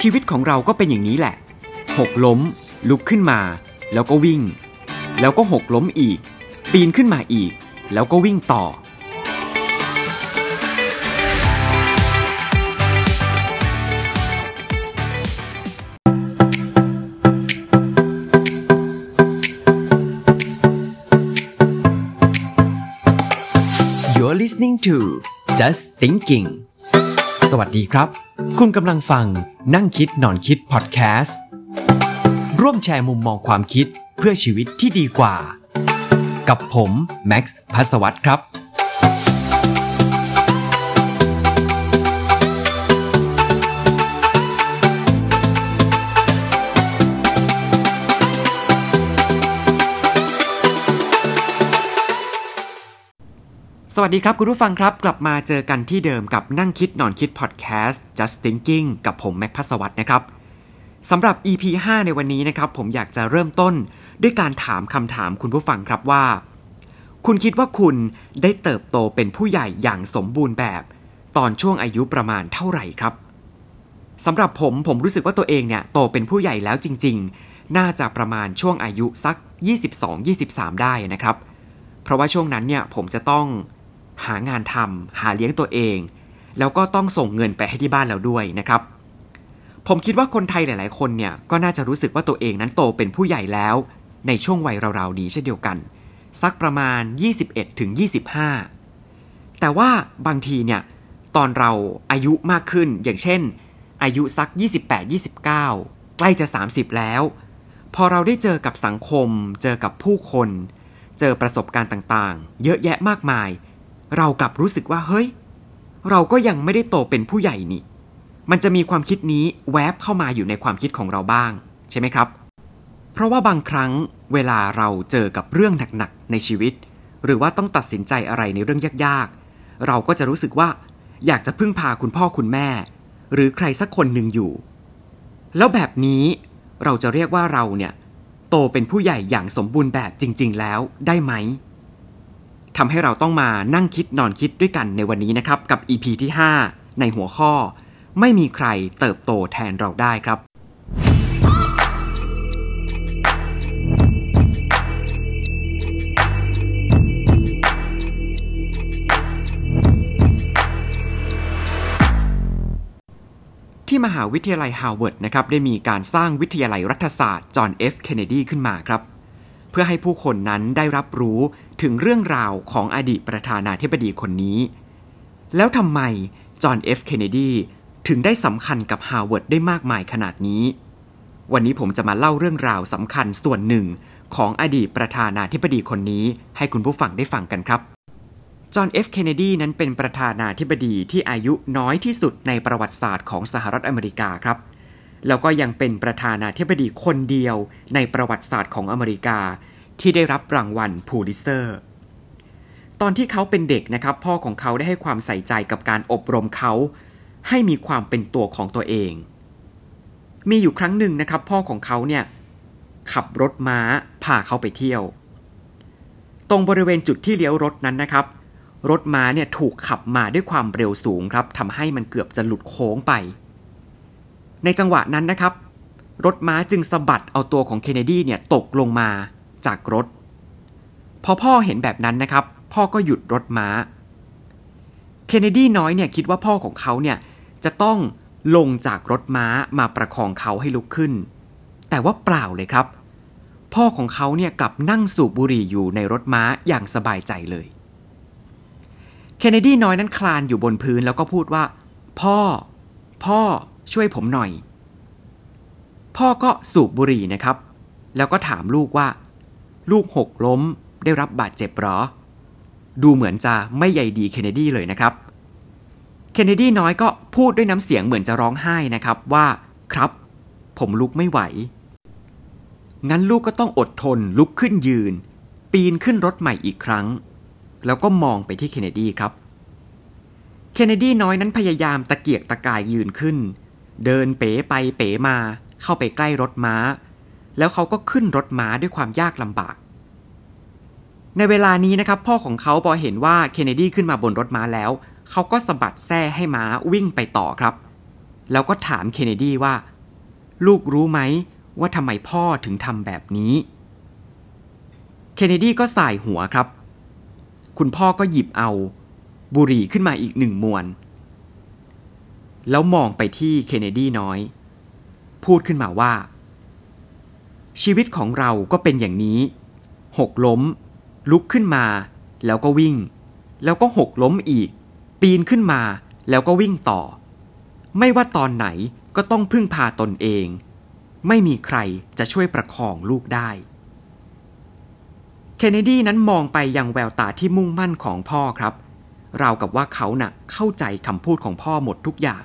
ชีวิตของเราก็เป็นอย่างนี้แหละ หกล้ม ลุกขึ้นมา แล้วก็วิ่ง แล้วก็หกล้มอีก ปีนขึ้นมาอีก แล้วก็วิ่งต่อ You're listening to Just Thinking สวัสดีครับ คุณกำลังฟังนั่งคิดนอนคิดพอดแคสต์ร่วมแชร์มุมมองความคิดเพื่อชีวิตที่ดีกว่า กับผม แม็กซ์พัสวัตครับ สวัสดีครับ คุณผู้ฟังครับ กลับมาเจอกันที่เดิมกับนั่งคิดนอนคิดพอดแคสต์ just thinking กับผมแม็กพัสวัตนะครับสำหรับ EP 5 ในวันนี้นะครับผมอยากจะเริ่มต้น ด้วยการถามคำถามคุณผู้ฟังครับว่า คุณคิดว่าคุณได้เติบโตเป็นผู้ใหญ่อย่างสมบูรณ์แบบ ตอนช่วงอายุประมาณเท่าไหร่ครับสำหรับผมผมรู้สึกว่าตัวเองเนี่ยโตเป็นผู้ใหญ่แล้วจริง ๆ น่าจะประมาณช่วงอายุสัก 22-23 ได้นะครับ เพราะว่าช่วงนั้นเนี่ยผมจะต้อง หางานทำหาเลี้ยงตัวเอง แล้วก็ต้องส่งเงินไปให้ที่บ้านแล้วด้วยนะครับ ผมคิดว่าคนไทยหลาย ๆ คนเนี่ยก็น่าจะรู้สึกว่าตัวเองนั้นโตเป็นผู้ใหญ่แล้ว ในช่วงวัยราวๆนี้เช่นเดียวกัน สักประมาณ 21ถึง25 แต่ว่าบางทีเนี่ยตอนเราอายุมากขึ้น อย่างเช่น อายุสัก 28-29 ใกล้จะ 30 แล้ว พอเราได้เจอกับสังคม เจอกับผู้คน เจอประสบการณ์ต่างๆ เยอะแยะมากมาย เรากลับรู้สึกว่าเฮ้ย เราก็ยังไม่ได้โตเป็นผู้ใหญ่นี่ มันจะมีความคิดนี้แวบเข้ามาอยู่ในความคิดของเราบ้าง ใช่ไหมครับ เพราะว่าบางครั้งเวลาเราเจอกับเรื่องหนักๆในชีวิต หรือว่าต้องตัดสินใจอะไรในเรื่องยากๆ เราก็จะรู้สึกว่า อยากจะพึ่งพาคุณพ่อคุณแม่ หรือใครสักคนหนึ่งอยู่ แล้วแบบนี้เราจะเรียกว่าเราเนี่ยโตเป็นผู้ใหญ่อย่างสมบูรณ์แบบจริง ๆ แล้วได้ไหม ทำให้เราต้องมานั่งคิดนอนคิดด้วยกันในวันนี้นะครับ กับ EP ที่ 5 ในหัวข้อ ไม่มีใครเติบโตแทนเราได้ครับ ที่มหาวิทยาลัยฮาร์วาร์ดนะครับได้มีการสร้างวิทยาลัยรัฐศาสตร์จอห์นเอฟเคนเนดีขึ้นมาครับ เพื่อให้ผู้คนนั้นได้รับรู้ถึงเรื่องราวของอดีตประธานาธิบดีคนนี้ แล้วทำไมจอห์นเอฟเคนเนดีถึงได้สำคัญกับฮาร์วาร์ดได้มากมายขนาดนี้ วันนี้ผมจะมาเล่าเรื่องราวสำคัญส่วนหนึ่งของอดีตประธานาธิบดีคนนี้ ให้คุณผู้ฟังได้ฟังกันครับ จอห์นเอฟเคนเนดีนั้นเป็นประธานาธิบดีที่อายุน้อยที่สุดในประวัติศาสตร์ของสหรัฐอเมริกาครับ แล้วก็ยังเป็นประธานาธิบดีคนเดียวในประวัติศาสตร์ของอเมริกา ที่ได้รับรางวัลพูลิเซอร์ตอนที่เขาเป็นเด็กนะครับ พ่อของเขาได้ให้ความใส่ใจกับการอบรมเขา ให้มีความเป็นตัวของตัวเอง มีอยู่ครั้งหนึ่งนะครับ พ่อของเขาเนี่ยขับรถม้าพาเขาไปเที่ยว ตรงบริเวณจุดที่เลี้ยวรถนั้นนะครับ รถม้าเนี่ยถูกขับมาด้วยความเร็วสูงครับทำให้มันเกือบจะหลุดโค้งไป ในจังหวะนั้นนะครับ รถม้าจึงสะบัดเอาตัวของเคนเนดีเนี่ยตกลงมาจากรถ พอพ่อเห็นแบบนั้นนะครับ พ่อก็หยุดรถม้า เคนเนดีน้อยเนี่ยคิดว่าพ่อของเขาเนี่ยจะต้องลงจากรถม้ามาประคองเขาให้ลุกขึ้น แต่ว่าเปล่าเลยครับ พ่อของเขาเนี่ยกลับนั่งสูบบุหรี่อยู่ในรถม้าอย่างสบายใจเลย เคนเนดีน้อยนั้นคลานอยู่บนพื้นแล้วก็พูดว่า พ่อ พ่อ ช่วยผมหน่อย พ่อก็สูบบุหรี่นะครับ แล้วก็ถามลูกว่า ลูกหกล้มได้รับบาดเจ็บหรอ ดูเหมือนจะไม่ใยดีเคนเนดีเลยนะครับ เคนเนดีน้อยก็พูดด้วยน้ำเสียงเหมือนจะร้องไห้นะครับว่าครับ ผมลุกไม่ไหว งั้นลูกก็ต้องอดทนลุกขึ้นยืน ปีนขึ้นรถใหม่อีกครั้ง แล้วก็มองไปที่เคนเนดีครับเคนเนดีน้อยนั้นพยายามตะเกียกตะกายยืนขึ้น เดินเป๋ไปเป๋มา เข้าไปใกล้รถม้า แล้วเขาก็ขึ้นรถม้าด้วยความยากลำบาก ในเวลานี้นะครับ พ่อของเขาพอเห็นว่าเคนเนดีขึ้นมาบนรถม้าแล้ว เขาก็สะบัดแส้ให้ม้าวิ่งไปต่อครับ แล้วก็ถามเคนเนดีว่า ลูกรู้ไหมว่าทำไมพ่อถึงทำแบบนี้ เคนเนดีก็ส่ายหัวครับ คุณพ่อก็หยิบเอา บุหรี่ขึ้นมาอีกหนึ่งมวน แล้วมองไปที่เคนเนดีน้อย พูดขึ้นมาว่า ชีวิตของเราก็เป็นอย่างนี้ หกล้ม ลุกขึ้นมา แล้วก็วิ่ง แล้วก็หกล้มอีก ปีนขึ้นมาแล้วก็วิ่งต่อ ไม่ว่าตอนไหนก็ต้องพึ่งพาตนเอง ไม่มีใครจะช่วยประคองลูกได้เคนเนดีนั้นมองไปยังแววตาที่มุ่งมั่นของพ่อครับ ราวกับว่าเขานะ่ะเข้าใจคำพูดของพ่อหมดทุกอย่าง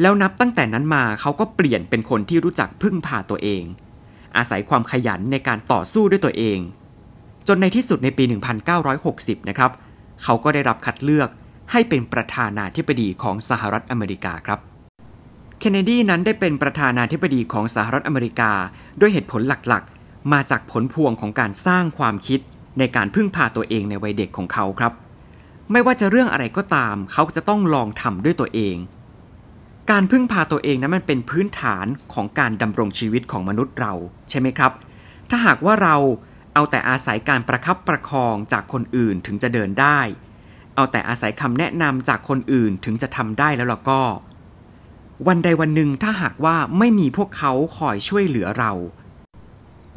แล้วนับตั้งแต่นั้นมาเขาก็เปลี่ยนเป็นคนที่รู้จักพึ่งพาตัวเอง อาศัยความขยันในการต่อสู้ด้วยตัวเอง จนในที่สุดในปี 1960 นะครับ เขาก็ได้รับคัดเลือกให้เป็นประธานาธิบดีของสหรัฐอเมริกาครับ เคนเนดีนั้นได้เป็นประธานาธิบดีของสหรัฐอเมริกา ด้วยเหตุผลหลักๆ มาจากผลพวงของการสร้างความคิดในการพึ่งพาตัวเองในวัยเด็กของเขาครับ ไม่ว่าจะเรื่องอะไรก็ตาม เขาจะต้องลองทำด้วยตัวเอง การพึ่งพาตัวเองนั้นมันเป็นพื้นฐานของการดำรงชีวิตของมนุษย์เราใช่ไหมครับ ถ้าหากว่าเราเอาแต่อาศัยการประคับประคองจากคนอื่นถึงจะเดินได้ เอาแต่อาศัยคำแนะนำจากคนอื่นถึงจะทำได้แล้วล่ะก็ วันใดวันหนึ่งถ้าหากว่าไม่มีพวกเขาคอยช่วยเหลือเรา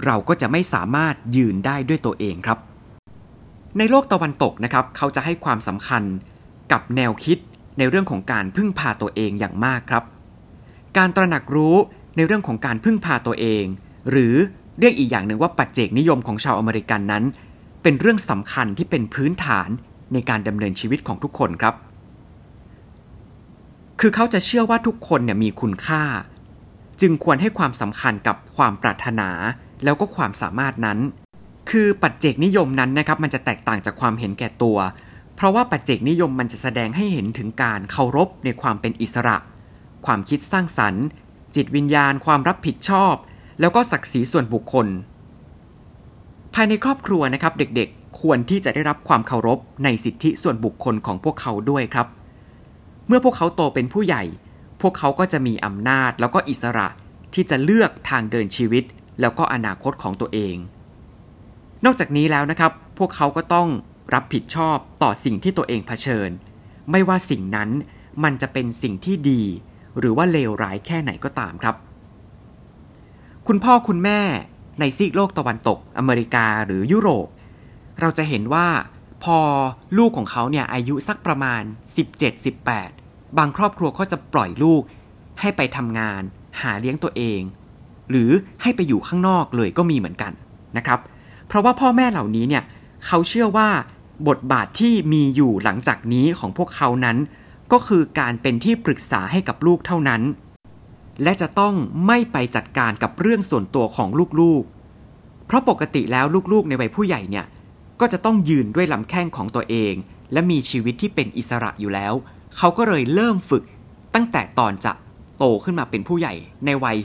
เราก็จะไม่สามารถยืนได้ด้วยตัวเองครับ ในโลกตะวันตกนะครับ เขาจะให้ความสำคัญกับแนวคิด ในเรื่องของการพึ่งพาตัวเองอย่างมากครับ การตระหนักรู้ในเรื่องของการพึ่งพาตัวเอง หรือเรียกอีกอย่างหนึ่งว่าปัจเจกนิยมของชาวอเมริกันนั้น เป็นเรื่องสำคัญที่เป็นพื้นฐานในการดำเนินชีวิตของทุกคนครับ คือเขาจะเชื่อว่าทุกคนเนี่ยมีคุณค่า จึงควรให้ความสำคัญกับความปรารถนาแล้วก็ความสามารถนั้น คือปัจเจกนิยมนั้นนะครับมันจะแตกต่างจากความเห็นแก่ตัว เพราะว่าปัจเจกนิยมมันจะแสดงให้เห็นถึงการเคารพในความเป็นอิสระ ความคิดสร้างสรรค์ จิตวิญญาณ ความรับผิดชอบ แล้วก็ศักดิ์ศรีส่วนบุคคล ภายในครอบครัวนะครับเด็กๆ ควรที่จะได้รับความเคารพในสิทธิส่วนบุคคลของพวกเขาด้วยครับ เมื่อพวกเขาโตเป็นผู้ใหญ่ พวกเขาก็จะมีอำนาจแล้วก็อิสระที่จะเลือกทางเดินชีวิต แล้วก็อนาคตของตัวเอง นอกจากนี้แล้วนะครับ พวกเขาก็ต้อง รับผิดชอบต่อสิ่งที่ตัวเองเผชิญ ไม่ว่าสิ่งนั้นมันจะเป็นสิ่งที่ดี หรือว่าเลวร้ายแค่ไหนก็ตามครับ คุณพ่อคุณแม่ในซีกโลกตะวันตก อเมริกาหรือยุโรป เราจะเห็นว่าพอลูกของเขาเนี่ยอายุสักประมาณ 17-18 บางครอบครัวก็จะปล่อยลูกให้ไปทำงาน หาเลี้ยงตัวเอง หรือให้ไปอยู่ข้างนอกเลยก็มีเหมือนกันนะครับ เพราะว่าพ่อแม่เหล่านี้เนี่ยเขาเชื่อว่า บทบาทที่มีอยู่หลังจากนี้ของพวกเขานั้น ก็คือการเป็นที่ปรึกษาให้กับลูกเท่านั้น และจะต้องไม่ไปจัดการกับเรื่องส่วนตัวของลูกๆ เพราะปกติแล้วลูกๆ ในวัยผู้ใหญ่เนี่ยก็จะต้องยืนด้วยลำแข้งของตัวเอง และมีชีวิตที่เป็นอิสระอยู่แล้ว เขาก็เลยเริ่มฝึก ตั้งแต่ตอนจะโตขึ้นมาเป็นผู้ใหญ่ในวัย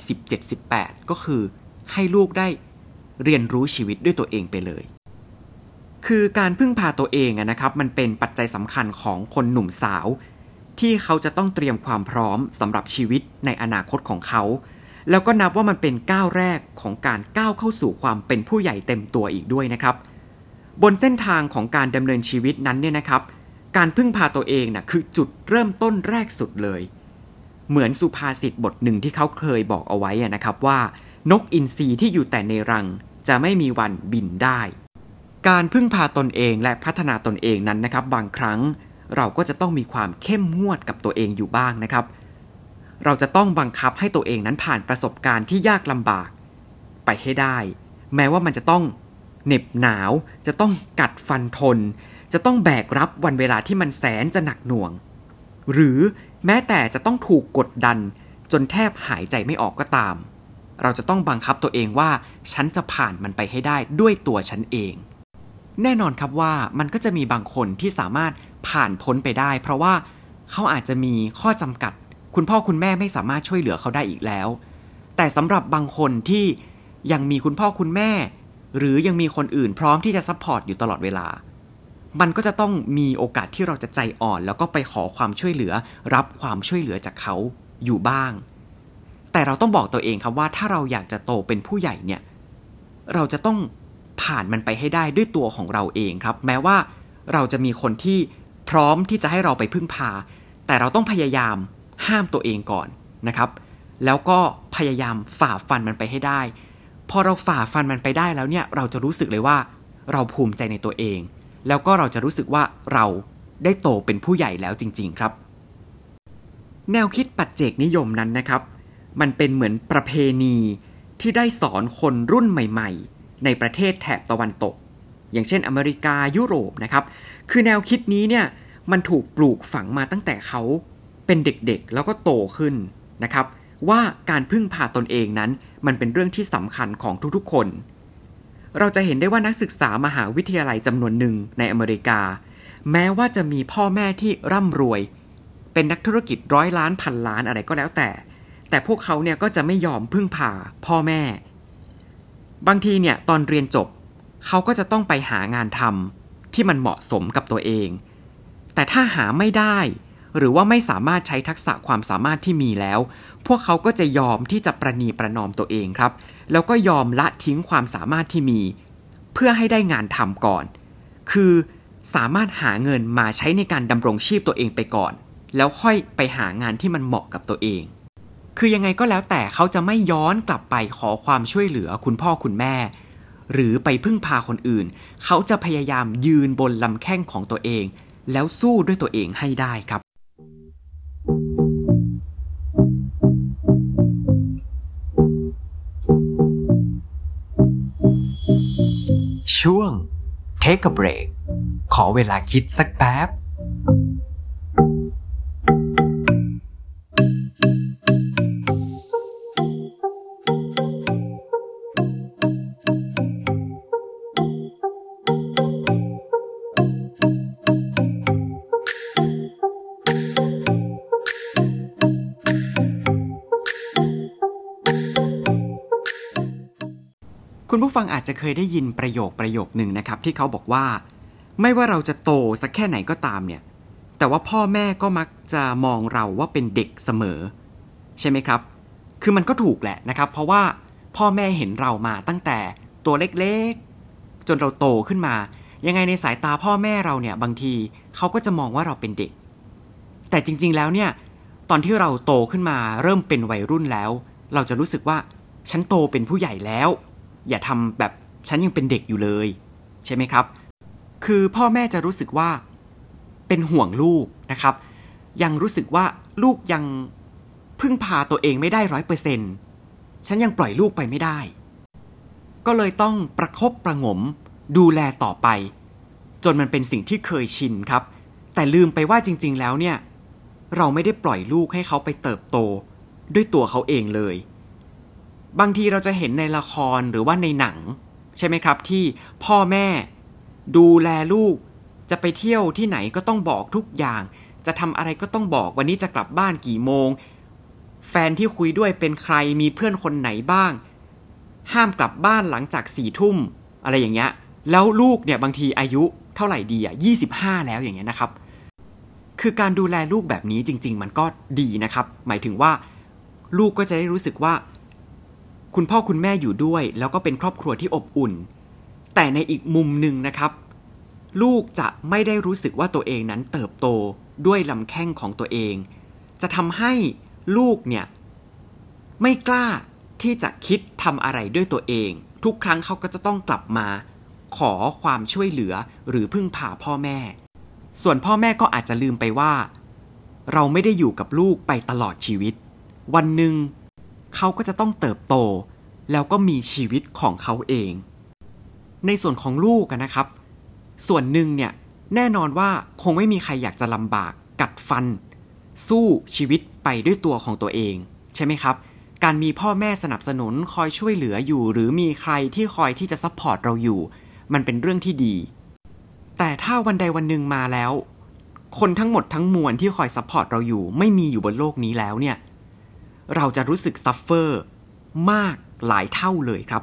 17-18 ก็คือให้ลูกได้เรียนรู้ชีวิตด้วยตัวเองไปเลย คือการพึ่งพาตัวเองนะครับ มันเป็นปัจจัยสำคัญของคนหนุ่มสาว ที่เขาจะต้องเตรียมความพร้อมสำหรับชีวิตในอนาคตของเขา แล้วก็นับว่ามันเป็นก้าวแรกของการก้าวเข้าสู่ความเป็นผู้ใหญ่เต็มตัวอีกด้วยนะครับ บนเส้นทางของการดำเนินชีวิตนั้นเนี่ยนะครับ การพึ่งพาตัวเองนะ่ะคือจุดเริ่มต้นแรกสุดเลย เหมือนสุภาษิตบทหนึ่งที่เขาเคยบอกเอาไว้นะครับว่า นกอินทรีที่อยู่แต่ในรังจะไม่มีวันบินได้ การพึ่งพาตนเองและพัฒนาตนเองนั้นนะครับ บางครั้งเราก็จะต้องมีความเข้มงวดกับตัวเองอยู่บ้างนะครับ เราจะต้องบังคับให้ตัวเองนั้นผ่านประสบการณ์ที่ยากลำบาก ไปให้ได้ แม้ว่ามันจะต้องเหน็บหนาว จะต้องกัดฟันทน จะต้องแบกรับวันเวลาที่มันแสนจะหนักหน่วง หรือแม้แต่จะต้องถูกกดดัน จนแทบหายใจไม่ออกก็ตาม เราจะต้องบังคับตัวเองว่า ฉันจะผ่านมันไปให้ได้ด้วยตัวฉันเอง แน่นอนครับว่ามันก็จะมีบางคนที่สามารถผ่านพ้นไปได้ เพราะว่าเขาอาจจะมีข้อจำกัด คุณพ่อคุณแม่ไม่สามารถช่วยเหลือเขาได้อีกแล้ว แต่สำหรับบางคนที่ยังมีคุณพ่อคุณแม่ หรือยังมีคนอื่นพร้อมที่จะ support อยู่ตลอดเวลา มันก็จะต้องมีโอกาสที่เราจะใจอ่อน แล้วก็ไปขอความช่วยเหลือ รับความช่วยเหลือจากเขาอยู่บ้าง แต่เราต้องบอกตัวเองครับว่าถ้าเราอยากจะโตเป็นผู้ใหญ่เนี่ย เราจะต้อง ผ่านมันไปให้ได้ด้วยตัวของเราเองครับ แม้ว่าเราจะมีคนที่พร้อมที่จะให้เราไปพึ่งพา แต่เราต้องพยายามห้ามตัวเองก่อนนะครับ แล้วก็พยายามฝ่าฟันมันไปให้ได้ พอเราฝ่าฟันมันไปได้แล้วเนี่ยเราจะรู้สึกเลยว่า เราภูมิใจในตัวเอง แล้วก็เราจะรู้สึกว่าเราได้โตเป็นผู้ใหญ่แล้วจริง ๆครับ แนวคิดปัจเจกนิยมนั้นนะครับ มันเป็นเหมือนประเพณีที่ได้สอนคนรุ่นใหม่ ๆ ในประเทศแถบตะวันตก อย่างเช่นอเมริกายุโรปนะครับคือแนวคิดนี้เนี่ยมันถูกปลูกฝังมาตั้งแต่เขาเป็นเด็กๆ แล้วก็โตขึ้นนะครับว่าการพึ่งพาตนเองนั้น มันเป็นเรื่องที่สำคัญของทุกๆคน เราจะเห็นได้ว่านักศึกษามหาวิทยาลัยจำนวนหนึ่งในอเมริกา แม้ว่าจะมีพ่อแม่ที่ร่ำรวย เป็นนักธุรกิจร้อยล้านพันล้านอะไรก็แล้วแต่ แต่พวกเขาเนี่ยก็จะไม่ยอมพึ่งพาพ่อแม่ บางทีเนี่ยตอนเรียนจบเขาก็จะต้องไปหางานทำที่มันเหมาะสมกับตัวเอง แต่ถ้าหาไม่ได้ หรือว่าไม่สามารถใช้ทักษะความสามารถที่มีแล้ว พวกเขาก็จะยอมที่จะประนีประนอมตัวเองครับ แล้วก็ยอมละทิ้งความสามารถที่มี เพื่อให้ได้งานทำก่อน คือสามารถหาเงินมาใช้ในการดำรงชีพตัวเองไปก่อน แล้วค่อยไปหางานที่มันเหมาะกับตัวเอง คือยังไงก็แล้วแต่เขาจะไม่ย้อนกลับไปขอความช่วยเหลือคุณพ่อคุณแม่ หรือไปพึ่งพาคนอื่น เขาจะพยายามยืนบนลำแข้งของตัวเอง แล้วสู้ด้วยตัวเองให้ได้ครับ ช่วง Take a break ขอเวลาคิดสักแป๊บ คุณผู้ฟังอาจจะเคยได้ยินประโยคประโยคหนึ่งนะครับ ที่เขาบอกว่า ไม่ว่าเราจะโตสักแค่ไหนก็ตามเนี่ย แต่ว่าพ่อแม่ก็มักจะมองเราว่าเป็นเด็กเสมอ ใช่ไหมครับ คือมันก็ถูกแหละนะครับ เพราะว่าพ่อแม่เห็นเรามาตั้งแต่ตัวเล็กๆ จนเราโตขึ้นมา ยังไงในสายตาพ่อแม่เราเนี่ยบางทีเขาก็จะมองว่าเราเป็นเด็ก แต่จริง ๆแล้วเนี่ย ตอนที่เราโตขึ้นมาเริ่มเป็นวัยรุ่นแล้ว เราจะรู้สึกว่าฉันโตเป็นผู้ใหญ่แล้ว อย่าทำแบบฉันยังเป็นเด็กอยู่เลย ใช่ไหมครับ คือพ่อแม่จะรู้สึกว่าเป็นห่วงลูกนะครับ ยังรู้สึกว่าลูกยังพึ่งพาตัวเองไม่ได้ร้อยเปอร์เซ็นฉันยังปล่อยลูกไปไม่ได้ ก็เลยต้องประครบประงม ดูแลต่อไป จนมันเป็นสิ่งที่เคยชินครับ แต่ลืมไปว่าจริง ๆ แล้วเนี่ย เราไม่ได้ปล่อยลูกให้เขาไปเติบโต ด้วยตัวเขาเองเลย บางทีเราจะเห็นในละครหรือว่าในหนัง ใช่ไหมครับ ที่พ่อแม่ดูแลลูก จะไปเที่ยวที่ไหนก็ต้องบอกทุกอย่าง จะทำอะไรก็ต้องบอกวันนี้จะกลับบ้านกี่โมง แฟนที่คุยด้วยเป็นใครมีเพื่อนคนไหนบ้าง ห้ามกลับบ้านหลังจากสี่ทุ่ม อะไรอย่างเงี้ยแล้วลูกเนี่ยบางทีอายุเท่าไหร่ดีอะยี่สิบห้าแล้วอย่างเงี้ยนะครับ คือการดูแลลูกแบบนี้จริง ๆ มันก็ดีนะครับ หมายถึงว่า ลูกก็จะได้รู้สึกว่า คุณพ่อคุณแม่อยู่ด้วย แล้วก็เป็นครอบครัวที่อบอุ่น แต่ในอีกมุมหนึ่งนะครับ ลูกจะไม่ได้รู้สึกว่าตัวเองนั้นเติบโตด้วยลำแข้งของตัวเอง จะทำให้ลูกเนี่ยไม่กล้าที่จะคิดทำอะไรด้วยตัวเอง ทุกครั้งเขาก็จะต้องกลับมา ขอความช่วยเหลือหรือพึ่งพาพ่อแม่ ส่วนพ่อแม่ก็อาจจะลืมไปว่า เราไม่ได้อยู่กับลูกไปตลอดชีวิต วันหนึ่ง เขาก็จะต้องเติบโต แล้วก็มีชีวิตของเขาเอง ในส่วนของลูกนะครับ ส่วนหนึ่งเนี่ยแน่นอนว่าคงไม่มีใครอยากจะลำบากกัดฟัน สู้ชีวิตไปด้วยตัวของตัวเอง ใช่ไหมครับ การมีพ่อแม่สนับสนุนคอยช่วยเหลืออยู่ หรือมีใครที่คอยที่จะ support เราอยู่ มันเป็นเรื่องที่ดี แต่ถ้าวันใดวันหนึ่งมาแล้ว คนทั้งหมดทั้งมวลที่คอย support เราอยู่ ไม่มีอยู่บนโลกนี้แล้วเนี่ย เราจะรู้สึก suffer มากหลายเท่าเลยครับ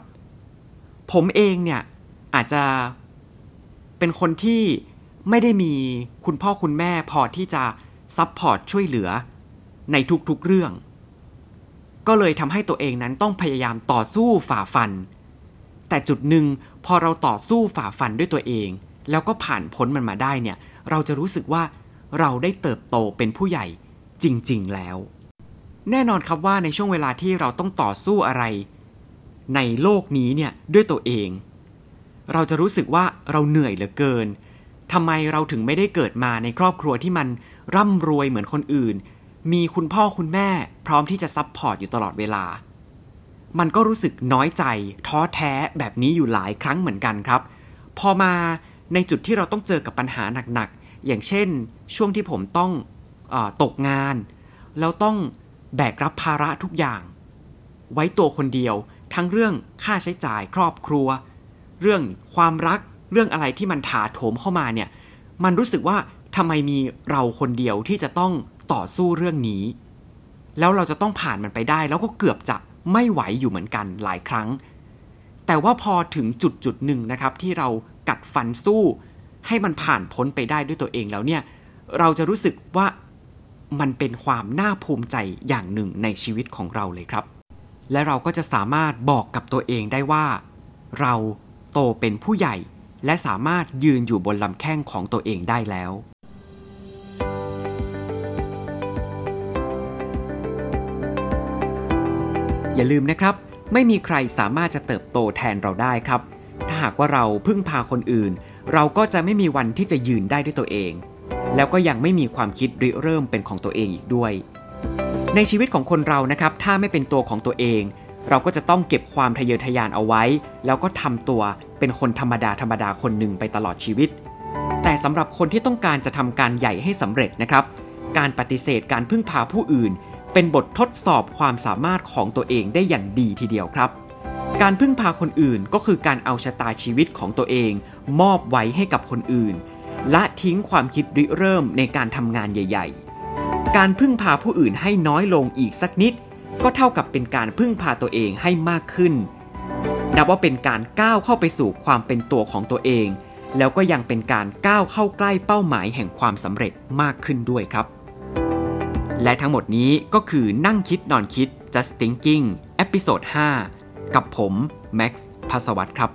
ผมเองเนี่ยอาจจะเป็นคนที่ไม่ได้มีคุณพ่อคุณแม่พอที่จะsupport ช่วยเหลือในทุกๆเรื่อง ก็เลยทำให้ตัวเองนั้นต้องพยายามต่อสู้ฝ่าฟัน แต่จุดหนึ่งพอเราต่อสู้ฝ่าฟันด้วยตัวเอง แล้วก็ผ่านพ้นมันมาได้เนี่ย เราจะรู้สึกว่าเราได้เติบโตเป็นผู้ใหญ่จริง ๆ แล้ว แน่นอนครับว่าในช่วงเวลาที่เราต้องต่อสู้อะไร ในโลกนี้เนี่ยด้วยตัวเอง เราจะรู้สึกว่าเราเหนื่อยเหลือเกินทำไมเราถึงไม่ได้เกิดมาในครอบครัวที่มันร่ำรวยเหมือนคนอื่น มีคุณพ่อคุณแม่พร้อมที่จะซับพอร์ตอยู่ตลอดเวลา มันก็รู้สึกน้อยใจ ท้อแท้แบบนี้อยู่หลายครั้งเหมือนกันครับ พอมาในจุดที่เราต้องเจอกับปัญหาหนักๆ อย่างเช่น ช่วงที่ผมต้องอตกงาน แล้วต้อง แบกรับภาระทุกอย่าง ไว้ตัวคนเดียว ทั้งเรื่องค่าใช้จ่ายครอบครัว เรื่องความรักเรื่องอะไรที่มันถาโถมเข้ามาเนี่ย มันรู้สึกว่าทำไมมีเราคนเดียวที่จะต้องต่อสู้เรื่องนี้ แล้วเราจะต้องผ่านมันไปได้ แล้วก็เกือบจะไม่ไหวอยู่เหมือนกันหลายครั้ง แต่ว่าพอถึงจุดจุดหนึ่งนะครับที่เรากัดฟันสู้ ให้มันผ่านพ้นไปได้ด้วยตัวเองแล้วเนี่ย เราจะรู้สึกว่า มันเป็นความน่าภูมิใจอย่างหนึ่งในชีวิตของเราเลยครับ และเราก็จะสามารถบอกกับตัวเองได้ว่า เราโตเป็นผู้ใหญ่ และสามารถยืนอยู่บนลำแข้งของตัวเองได้แล้วอย่าลืมนะครับ ไม่มีใครสามารถจะเติบโตแทนเราได้ครับ ถ้าหากว่าเราพึ่งพาคนอื่น เราก็จะไม่มีวันที่จะยืนได้ด้วยตัวเอง แล้วก็ยังไม่มีความคิดริเริ่มเป็นของตัวเองอีกด้วย ในชีวิตของคนเรานะครับ ถ้าไม่เป็นตัวของตัวเอง เราก็จะต้องเก็บความทะเยอทะยานเอาไว้ แล้วก็ทำตัวเป็นคนธรรมดาธรรมดาคนหนึ่งไปตลอดชีวิต แต่สำหรับคนที่ต้องการจะทำการใหญ่ให้สำเร็จนะครับ การปฏิเสธการพึ่งพาผู้อื่น เป็นบททดสอบความสามารถของตัวเองได้อย่างดีทีเดียวครับ การพึ่งพาคนอื่นก็คือการเอาชะตาชีวิตของตัวเอง มอบไว้ให้กับคนอื่น ละทิ้งความคิดริเริ่มในการทำงานใหญ่ ๆ การพึ่งพาผู้อื่นให้น้อยลงอีกสักนิด ก็เท่ากับเป็นการพึ่งพาตัวเองให้มากขึ้น นับว่าเป็นการก้าวเข้าไปสู่ความเป็นตัวของตัวเอง แล้วก็ยังเป็นการก้าวเข้าใกล้เป้าหมายแห่งความสำเร็จมากขึ้นด้วยครับ และทั้งหมดนี้ก็คือนั่งคิดนอนคิด just thinking episode 5กับผมแม็กซ์พัสวัตครับ